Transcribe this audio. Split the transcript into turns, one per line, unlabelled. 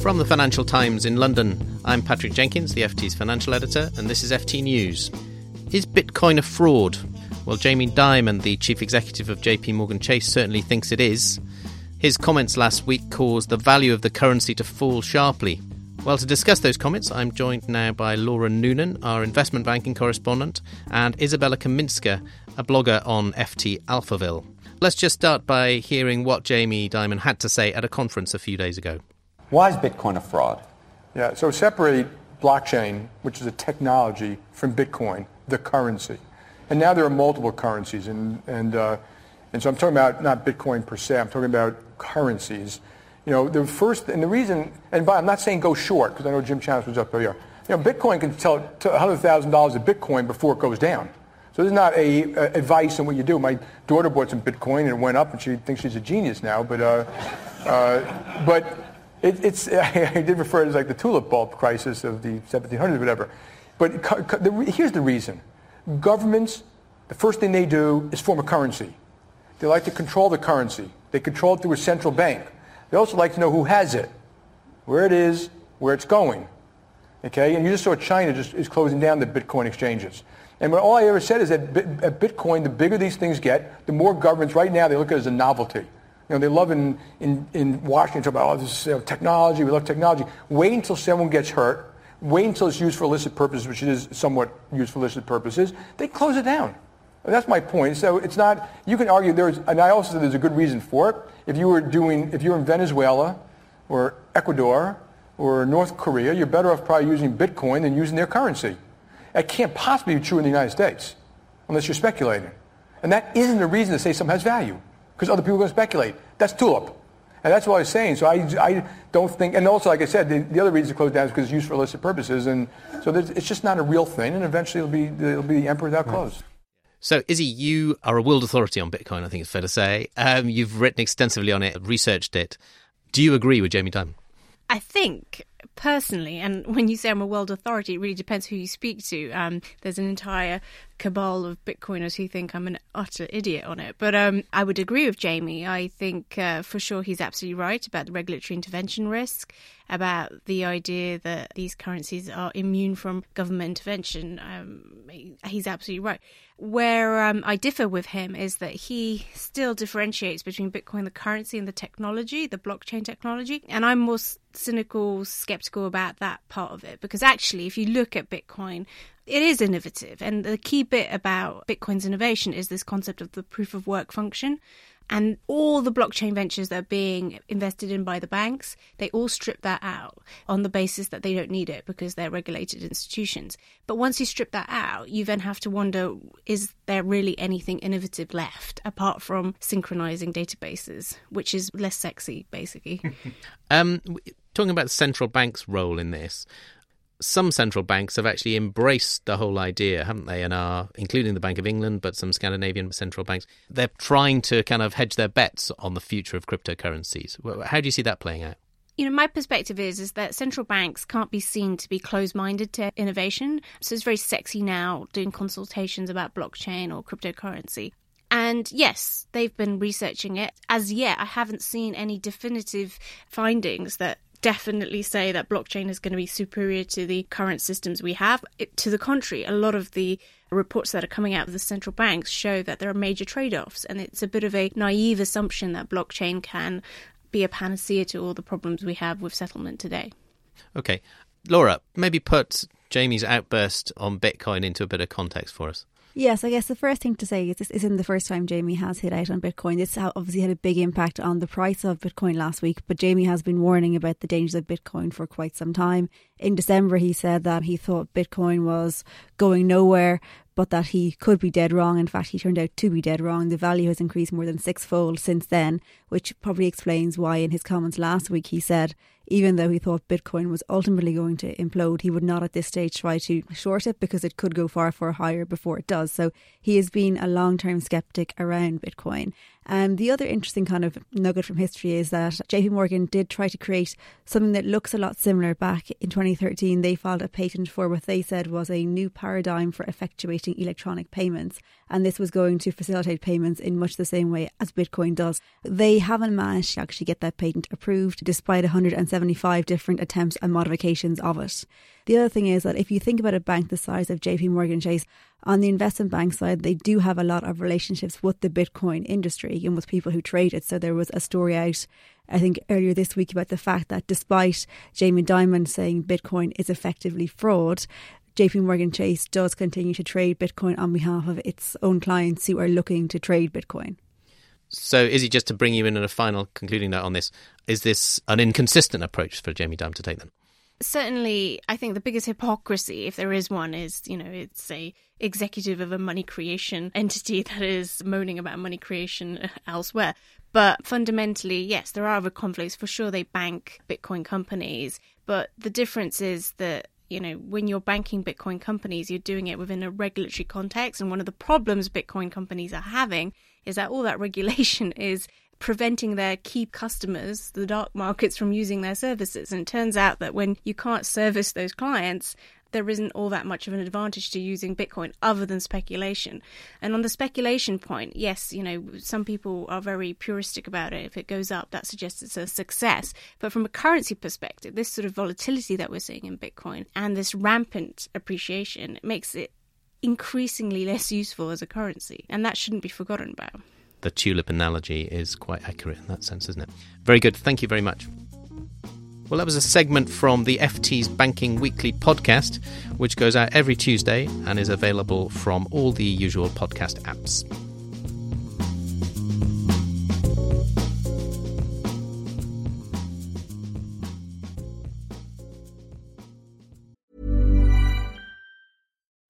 From the Financial Times in London, I'm Patrick Jenkins, the FT's financial editor, and this is FT News. Is Bitcoin a fraud? Well, Jamie Dimon, the chief executive of JP Morgan Chase, certainly thinks it is. His comments last week caused the value of the currency to fall sharply. Well, to discuss those comments, I'm joined now by Laura Noonan, our investment banking correspondent, and Izabella Kaminska, a blogger on FT Alphaville. Let's just start by hearing what Jamie Dimon had to say at a conference a few days ago.
Why is Bitcoin a fraud?
Yeah, so separate blockchain, which is a technology, from Bitcoin, the currency. And now there are multiple currencies. And, and, uh, and so I'm talking about not Bitcoin per se, I'm talking about currencies. You know, the first, and the reason, and by, I'm not saying go short, because I know Jim Chanos was up there. You know, Bitcoin can tell $100,000 of Bitcoin before it goes down. So this is not a, a, advice on what you do. My daughter bought some Bitcoin and it went up, and she thinks she's a genius now. But, uh, uh, but it, it's, I did refer to it as like the tulip bulb crisis of the 1700s or whatever. But here's the reason. Governments, the first thing they do is form a currency. They like to control the currency. They control it through a central bank. They also like to know who has it, where it is, where it's going. Okay? And you just saw China just is closing down the Bitcoin exchanges. And all I ever said is that at Bitcoin, the bigger these things get, the more governments, right now, they look at it as a novelty. You know, they love in, in, in Washington talk about, oh, this is you know, technology, we love technology. Wait until someone gets hurt. Wait until it's used for illicit purposes, which it is somewhat used for illicit purposes. They close it down. And that's my point. So it's not, you can argue there's, and I also said there's a good reason for it. If you were doing, if you're in Venezuela or Ecuador or North Korea, you're better off probably using Bitcoin than using their currency. That can't possibly be true in the United States unless you're speculating. And that isn't a reason to say something has value because other people are going to speculate. That's tulip. And that's what I was saying. So I, I don't think, and also, like I said, the, the other reason to close down is because it's used for illicit purposes. And so it's just not a real thing. And eventually it'll be, it'll be the emperor without clothes.
So, Izzy, you are a world authority on Bitcoin, I think it's fair to say. Um, you've written extensively on it, researched it. Do you agree with Jamie Dimon?
I think personally, and when you say I'm a world authority, it really depends who you speak to. Um, there's an entire cabal of Bitcoiners who think I'm an utter idiot on it. But um, I would agree with Jamie. I think uh, for sure he's absolutely right about the regulatory intervention risk, about the idea that these currencies are immune from government intervention. Um, he's absolutely right. Where um, I differ with him is that he still differentiates between Bitcoin, the currency, and the technology, the blockchain technology. And I'm more cynical, skeptical about that part of it because actually, if you look at Bitcoin, it is innovative. And the key bit about Bitcoin's innovation is this concept of the proof of work function. And all the blockchain ventures that are being invested in by the banks, they all strip that out on the basis that they don't need it because they're regulated institutions. But once you strip that out, you then have to wonder is there really anything innovative left apart from synchronizing databases, which is less sexy, basically?
um, talking about central bank's role in this, some central banks have actually embraced the whole idea, haven't they? And are, including the Bank of England, but some Scandinavian central banks, they're trying to kind of hedge their bets on the future of cryptocurrencies. How do you see that playing out?
You know, my perspective is is that central banks can't be seen to be closed-minded to innovation. So it's very sexy now doing consultations about blockchain or cryptocurrency. And yes, they've been researching it. As yet, I haven't seen any definitive findings that definitely say that blockchain is going to be superior to the current systems we have. It, to the contrary, a lot of the reports that are coming out of the central banks show that there are major trade offs, and it's a bit of a naive assumption that blockchain can be a panacea to all the problems we have with settlement today.
Okay. Laura, maybe put Jamie's outburst on Bitcoin into a bit of context for us.
Yes, I guess the first thing to say is this isn't the first time Jamie has hit out on Bitcoin. This obviously had a big impact on the price of Bitcoin last week, but Jamie has been warning about the dangers of Bitcoin for quite some time. In December, he said that he thought Bitcoin was going nowhere, but that he could be dead wrong. In fact, he turned out to be dead wrong. The value has increased more than sixfold since then, which probably explains why, in his comments last week, he said even though he thought Bitcoin was ultimately going to implode, he would not at this stage try to short it because it could go far, far higher before it does. So he has been a long term skeptic around Bitcoin. Um, the other interesting kind of nugget from history is that JP Morgan did try to create something that looks a lot similar back in 2013. They filed a patent for what they said was a new paradigm for effectuating electronic payments. And this was going to facilitate payments in much the same way as Bitcoin does. They haven't managed to actually get that patent approved despite 175 different attempts and modifications of it. The other thing is that if you think about a bank the size of JP Morgan Chase, on the investment bank side, they do have a lot of relationships with the Bitcoin industry and with people who trade it. So there was a story out, I think, earlier this week about the fact that despite Jamie Dimon saying Bitcoin is effectively fraud, JP Morgan Chase does continue to trade Bitcoin on behalf of its own clients who are looking to trade Bitcoin.
So, it just to bring you in at a final concluding note on this? Is this an inconsistent approach for Jamie Dimon to take then?
Certainly i think the biggest hypocrisy if there is one is you know it's a executive of a money creation entity that is moaning about money creation elsewhere. But fundamentally yes there are other conflicts. For sure they bank bitcoin companies. But the difference is that you know, when you're banking Bitcoin companies, you're doing it within a regulatory context. And one of the problems Bitcoin companies are having is that all that regulation is preventing their key customers, the dark markets, from using their services. And it turns out that when you can't service those clients, there isn't all that much of an advantage to using Bitcoin other than speculation. And on the speculation point, yes, you know, some people are very puristic about it. If it goes up, that suggests it's a success. But from a currency perspective, this sort of volatility that we're seeing in Bitcoin and this rampant appreciation makes it increasingly less useful as a currency. And that shouldn't be forgotten about
the tulip analogy is quite accurate in that sense, isn't it? Very good. Thank you very much. Well, that was a segment from the FT's Banking Weekly podcast, which goes out every Tuesday and is available from all the usual podcast apps.